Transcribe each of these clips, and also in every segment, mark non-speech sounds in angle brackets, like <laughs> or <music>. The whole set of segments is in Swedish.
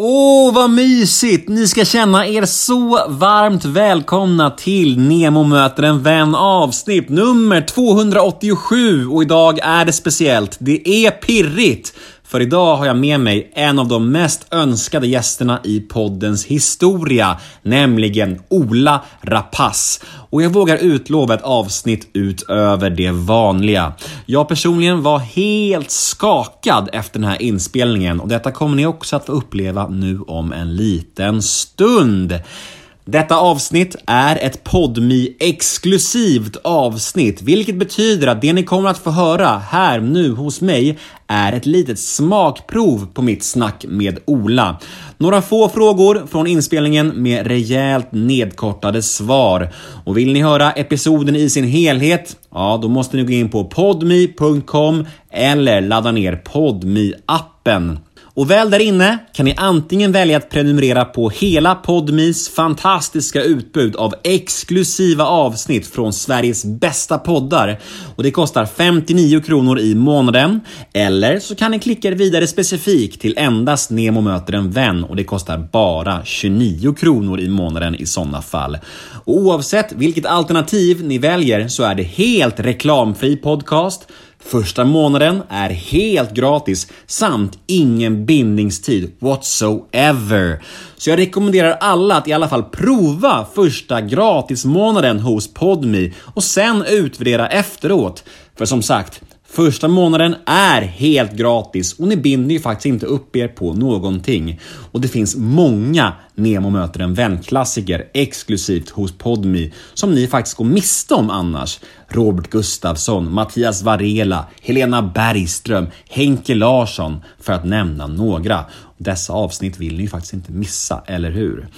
Åh, vad mysigt! Ni ska känna er så varmt välkomna till Nemo möter en vän avsnitt nummer 287 och idag är det speciellt. Det är pirrigt! För idag har jag med mig en av de mest önskade gästerna i poddens historia, nämligen Ola Rapace. Och jag vågar utlova ett avsnitt utöver det vanliga. Jag personligen var helt skakad efter den här inspelningen och detta kommer ni också att få uppleva nu om en liten stund. Detta avsnitt är ett podmi exklusivt avsnitt, vilket betyder att det ni kommer att få höra här nu hos mig är ett litet smakprov på mitt snack med Ola. Några få frågor från inspelningen med rejält nedkortade svar. Och vill ni höra episoden i sin helhet? Ja, då måste ni gå in på podmi.com eller ladda ner podmi appen och väl där inne kan ni antingen välja att prenumerera på hela Podmis fantastiska utbud av exklusiva avsnitt från Sveriges bästa poddar och det kostar 59 kronor i månaden. Eller så kan ni klicka er vidare specifikt till endast Nemo möter en vän och det kostar bara 29 kronor i månaden i sådana fall. Och oavsett vilket alternativ ni väljer så är det helt reklamfri podcast Första månaden är helt gratis samt ingen bindningstid whatsoever. Så jag rekommenderar alla att i alla fall prova första gratismånaden hos Podmi och sen utvärdera efteråt. För som sagt, Första månaden är helt gratis och ni binder ju faktiskt inte upp er på någonting. Och det finns många Nemo möter en vän-klassiker exklusivt hos Podmi som ni faktiskt går miste om annars. Robert Gustafsson, Mattias Varela, Helena Bergström, Henke Larsson för att nämna några. Dessa avsnitt vill ni ju faktiskt inte missa, eller hur?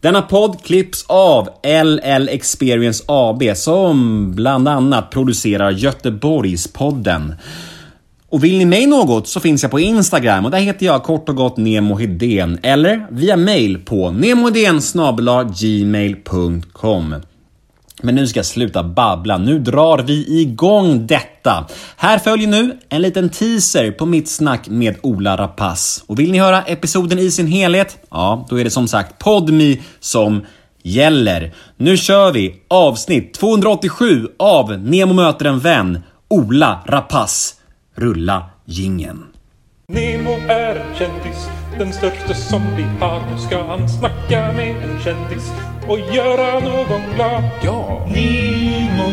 Denna podd klipps av LL Experience AB som bland annat producerar Göteborgspodden. Och vill ni mig något så finns jag på Instagram och där heter jag kort och gott Nemo Hedén eller via mail på gmail.com men nu ska jag sluta babbla. Nu drar vi igång detta. Här följer nu en liten teaser på mitt snack med Ola Rapace. Och vill ni höra episoden i sin helhet? Ja, då är det som sagt Podmi som gäller. Nu kör vi avsnitt 287 av Nemo möter en vän, Ola Rapace. Rulla gingen. Nemo är en kändis, den största som vi har. Nu ska han snacka med en kändis och göra någon glad. Ja! Nemo,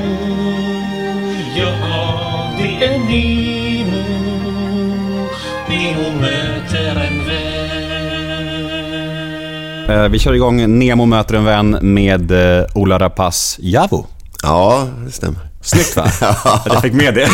ja det är Nemo. Nemo möter en vän. Eh, Vi kör igång Nemo möter en vän med eh, Ola Rapace Javo. Ja, det stämmer. Snyggt va? <laughs> Jag fick med det.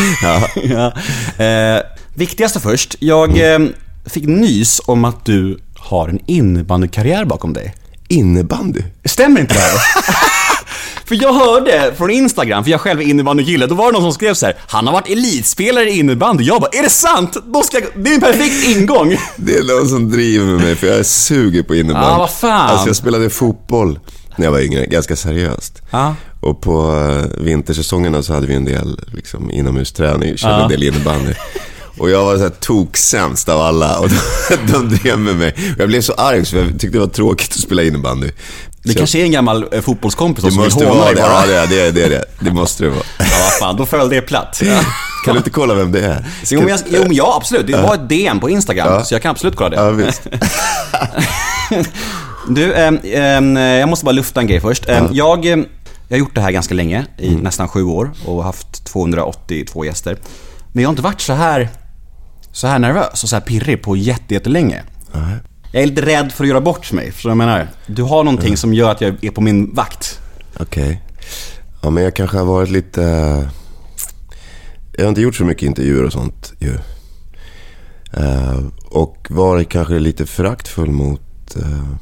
ja. <laughs> Eh, viktigaste först. Jag eh, fick nys om att du har en innebandykarriär bakom dig. Innebandy? Stämmer inte det här? <laughs> för jag hörde från Instagram, för jag själv är innebandykille, då var det någon som skrev så här: Han har varit elitspelare i innebandy. Jag bara, är det sant? Då ska jag... Det är en perfekt ingång. <laughs> Det är någon som driver med mig för jag är suger på innebandy. Ja, vad fan. Alltså jag spelade fotboll när jag var yngre, ganska seriöst. Ja. Och på eh, vintersäsongerna så hade vi en del liksom, inomhusträning, körde Ja. en del innebandy. <laughs> Och jag var så här toksämst av alla och <laughs> de, de drev med mig. Och jag blev så arg så jag tyckte det var tråkigt att spela innebandy. Det Så kanske är en gammal eh, fotbollskompis som vill håna dig det. bara. Ja, det är det. Är det, är det. det måste det vara. <laughs> Ja, vad fan, då föll det platt. Kan du inte kolla vem det är? Jo, men jag, jo, men ja, absolut. Det var ett DM på Instagram, så jag kan absolut kolla det. Ja, visst. <laughs> Du, ehm, ehm, jag måste bara lufta en grej först. Ehm, jag, jag har gjort det här ganska länge, i Mm. nästan sju år och haft 282 gäster. Men jag har inte varit så här, så här nervös och så här pirrig på jätte- jättelänge. Jag är lite rädd för att göra bort mig, förstår du vad jag menar? Du har någonting som gör att jag är på min vakt. Okej. Ja, men jag kanske har varit lite... Jag har inte gjort så mycket intervjuer och sånt ju. Eh, och varit kanske lite föraktfull mot uh,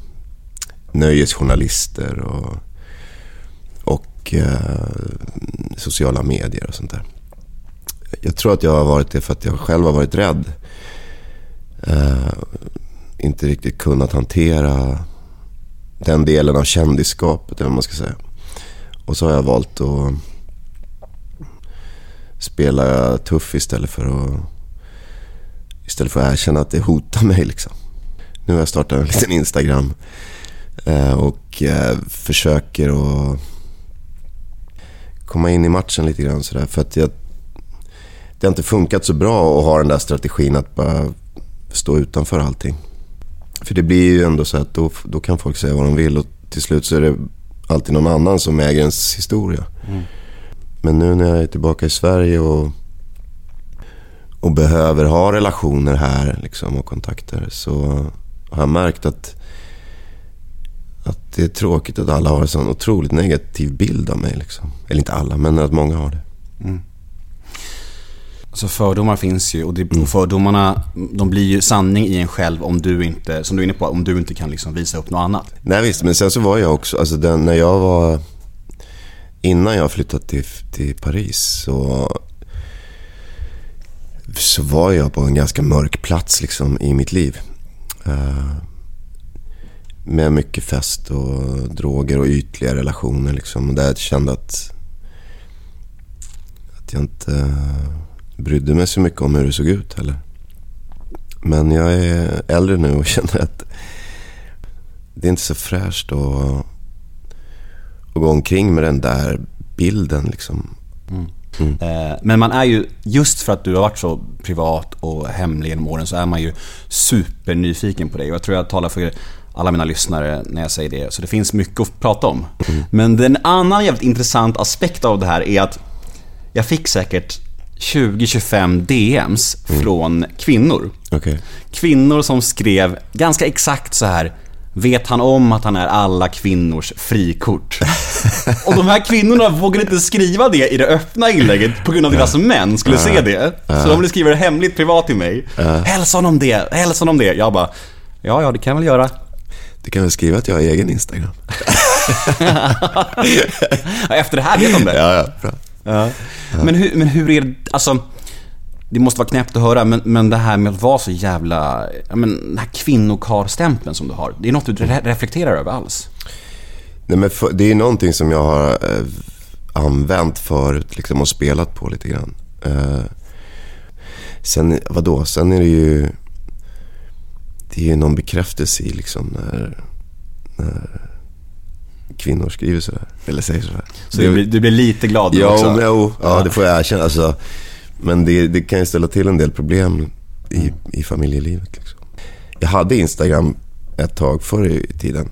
nöjesjournalister och, och eh, sociala medier och sånt där. Jag tror att jag har varit det för att jag själv har varit rädd. Uh, inte riktigt kunnat hantera den delen av kändisskapet, eller vad man ska säga. Och så har jag valt att spela tuff istället för att, istället för att erkänna att det hotar mig. Liksom. Nu har jag startat en liten Instagram. Eh, och eh, försöker att komma in i matchen lite grann sådär. För att jag, det har inte funkat så bra att ha den där strategin att bara stå utanför allting. För det blir ju ändå så att då, då kan folk säga vad de vill och till slut så är det alltid någon annan som äger ens historia. Men nu när jag är tillbaka i Sverige och, och behöver ha relationer här liksom, och kontakter så har jag märkt att, att det är tråkigt att alla har en sån otroligt negativ bild av mig. Liksom. Eller inte alla, men att många har det. Alltså fördomar finns ju och, det, och fördomarna de blir ju sanning i en själv om du inte, som du är inne på, om du inte kan liksom visa upp något annat. Nej visst, men sen så var jag också, alltså den, när jag var, innan jag flyttade till, till Paris så, så var jag på en ganska mörk plats liksom i mitt liv. Eh, med mycket fest och droger och ytliga relationer liksom. Och där jag kände att, att jag inte brydde mig så mycket om hur det såg ut heller. Men jag är äldre nu och <laughs> känner att det är inte så fräscht att, att gå omkring med den där bilden liksom. Eh, Men man är ju, just för att du har varit så privat och hemlig genom åren så är man ju supernyfiken på dig. Och jag tror jag talar för alla mina lyssnare när jag säger det. Så det finns mycket att prata om. Men en annan jävligt intressant aspekt av det här är att jag fick säkert 20-25 DMs från kvinnor. Okej. Kvinnor som skrev ganska exakt så här. Vet han om att han är alla kvinnors frikort? <laughs> Och de här kvinnorna vågade inte skriva det i det öppna inlägget på grund av att deras män skulle se det. Så de ville skriva det hemligt privat till mig. Hälsa honom det, hälsa honom det. Jag bara, ja ja det kan jag väl göra. Du kan väl skriva att jag har egen Instagram? <laughs> Efter det här vet de det. Ja, ja, bra. Ja. <laughs> Men, hur, men hur är det, alltså det måste vara knäppt att höra, men, men det här med att vara så jävla, men den här kvinnokarstämpeln som du har. Det är något du re- reflekterar över alls? Nej, men för, det är någonting som jag har eh, använt förut liksom, och spelat på lite grann. Eh, sen, vadå? Sen är det ju... Det är ju någon bekräftelse i liksom när, när kvinnor skriver sådär. Eller säger sådär. Så du, blir, du blir lite glad Ja, också? men, jo, ja, det får jag erkänna. Alltså, men det, det kan ju ställa till en del problem i, i familjelivet. Liksom. Jag hade Instagram ett tag förr i tiden.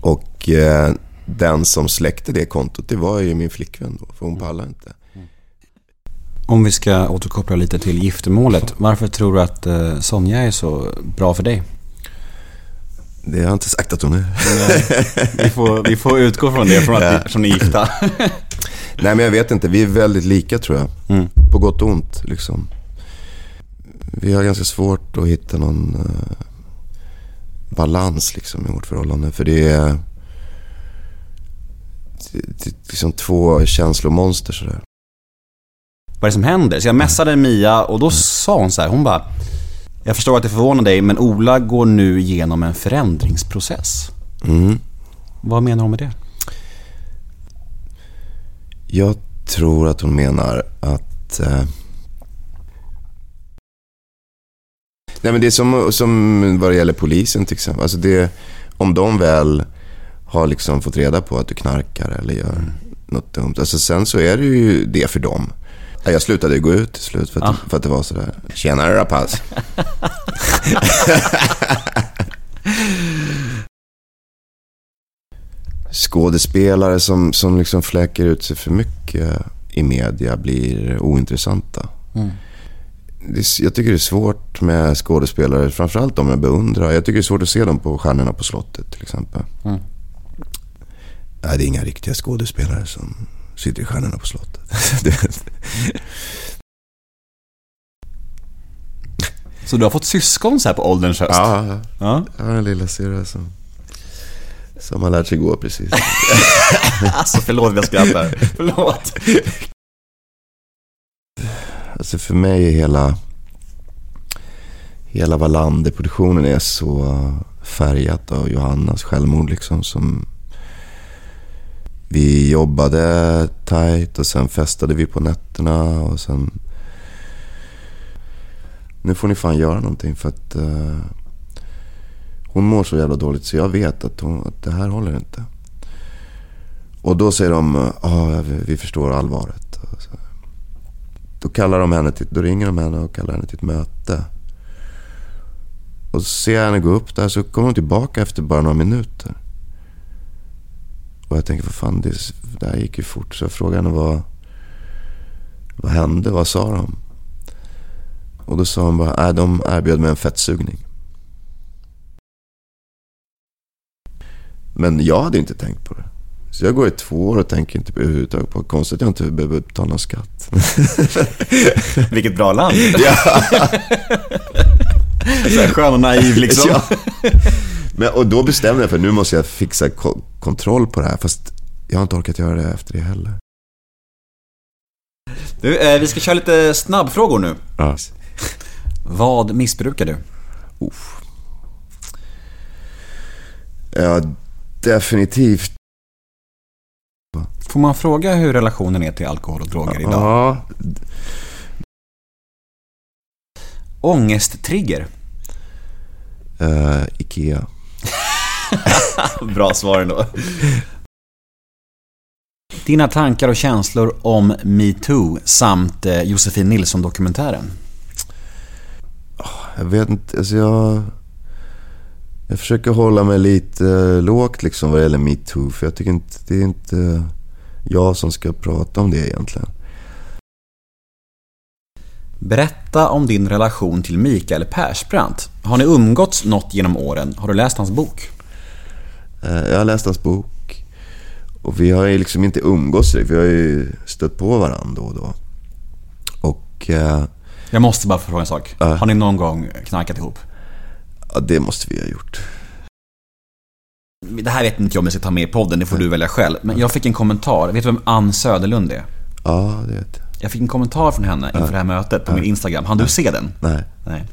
Och eh, den som släckte det kontot, det var ju min flickvän då. För hon pallade inte. Om vi ska återkoppla lite till giftermålet. Varför tror du att eh, Sonja är så bra för dig? Det har jag inte sagt att hon är. Vi får, vi får utgå från det, från att Ja. ni, är gifta. <laughs> Nej, men jag vet inte. Vi är väldigt lika tror jag. Mm. På gott och ont liksom. Vi har ganska svårt att hitta någon eh, balans liksom i vårt förhållande. För det är, det, det liksom två känslomonster sådär. Vad är det som händer? Så jag messade Mia och då sa hon så här, hon bara Jag förstår att det förvånar dig, men Ola går nu igenom en förändringsprocess. Mm. Vad menar hon med det? Jag tror att hon menar att... Eh... Nej men det är som, som vad det gäller polisen till exempel. Alltså det, om de väl har liksom fått reda på att du knarkar eller gör något dumt. Alltså sen så är det ju det för dem. Ja, Jag slutade gå ut till slut för att, för att det var sådär. Tjenare rapaz. <laughs> Skådespelare som, som liksom fläker ut sig för mycket i media blir ointressanta. Det, är- jag tycker det är svårt med skådespelare, framförallt de jag beundrar. Jag tycker det är svårt att se dem på Stjärnorna på slottet till exempel. Mm. Nej, det är inga riktiga skådespelare som sitter i Stjärnorna på slottet. <laughs> Så du har fått syskon så här på ålderns höst? ja, ja. ja. jag har en lilla syrra som, som har lärt sig gå precis. <laughs> Alltså förlåt, jag skrattar. Förlåt. Alltså för mig är hela, hela Wallander-produktionen är så färgat av Johannas självmord liksom som vi jobbade tight och sen festade vi på nätterna och sen nu får ni fan göra någonting för att Uh, hon mår så jävla dåligt så jag vet att, hon, att det här håller inte. Och då säger de, ja vi, vi förstår allvaret. Så. Då, kallar de henne till, då ringer de henne och kallar henne till ett möte. Och så ser jag henne gå upp där så kommer hon tillbaka efter bara några minuter. Och jag tänker, vad fan, det, det här gick ju fort. Så jag frågar henne vad, vad hände, vad sa de? Och då sa hon bara, nej de erbjöd mig en fettsugning. Men jag hade inte tänkt på det. Så jag går i två år och tänker inte på överhuvudtaget på konstigt att jag inte behöver betala någon skatt. <laughs> Vilket bra land. <laughs> Så här skön och naiv liksom. Ja. Men, och då bestämde jag för nu måste jag fixa ko- kontroll på det här. Fast jag har inte orkat göra det efter det heller. Du, eh, vi ska köra lite snabbfrågor nu. Ja. Vad missbrukar du? Ja, definitivt. Får man fråga hur relationen är till alkohol och droger idag? Ja, Ångesttrigger? eh, Ikea. <laughs> Bra svar ändå. Dina tankar och känslor om metoo samt eh, Josefin Nilsson-dokumentären? Jag vet inte, alltså jag... Jag försöker hålla mig lite eh, lågt liksom vad det gäller metoo. För jag tycker inte, det är inte jag som ska prata om det egentligen. Berätta om din relation till Mikael Persbrandt. Har ni umgåtts något genom åren? Har du läst hans bok? Eh, Jag har läst hans bok. Och vi har ju liksom inte umgåtts, vi har ju stött på varandra då och då. Och eh, Jag måste bara fråga en sak. Ja. Har ni någon gång knarkat ihop? ja, det måste vi ha gjort. Det här vet inte jag om jag ska ta med i podden, det får du välja själv. Men jag fick en kommentar. Vet du vem Ann Söderlund är? Ja, det vet jag. Jag fick en kommentar från henne inför det här mötet på min Instagram. Han du se den? Nej. Nej.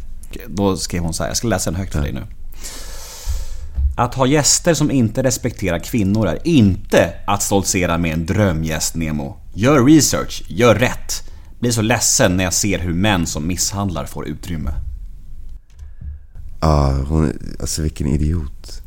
Då skrev hon så här, jag ska läsa den högt för dig nu. Att ha gäster som inte respekterar kvinnor är inte att stoltsera med en drömgäst Nemo. Gör research, gör rätt. Blir så ledsen när jag ser hur män som misshandlar får utrymme. Ja, hon, alltså vilken idiot.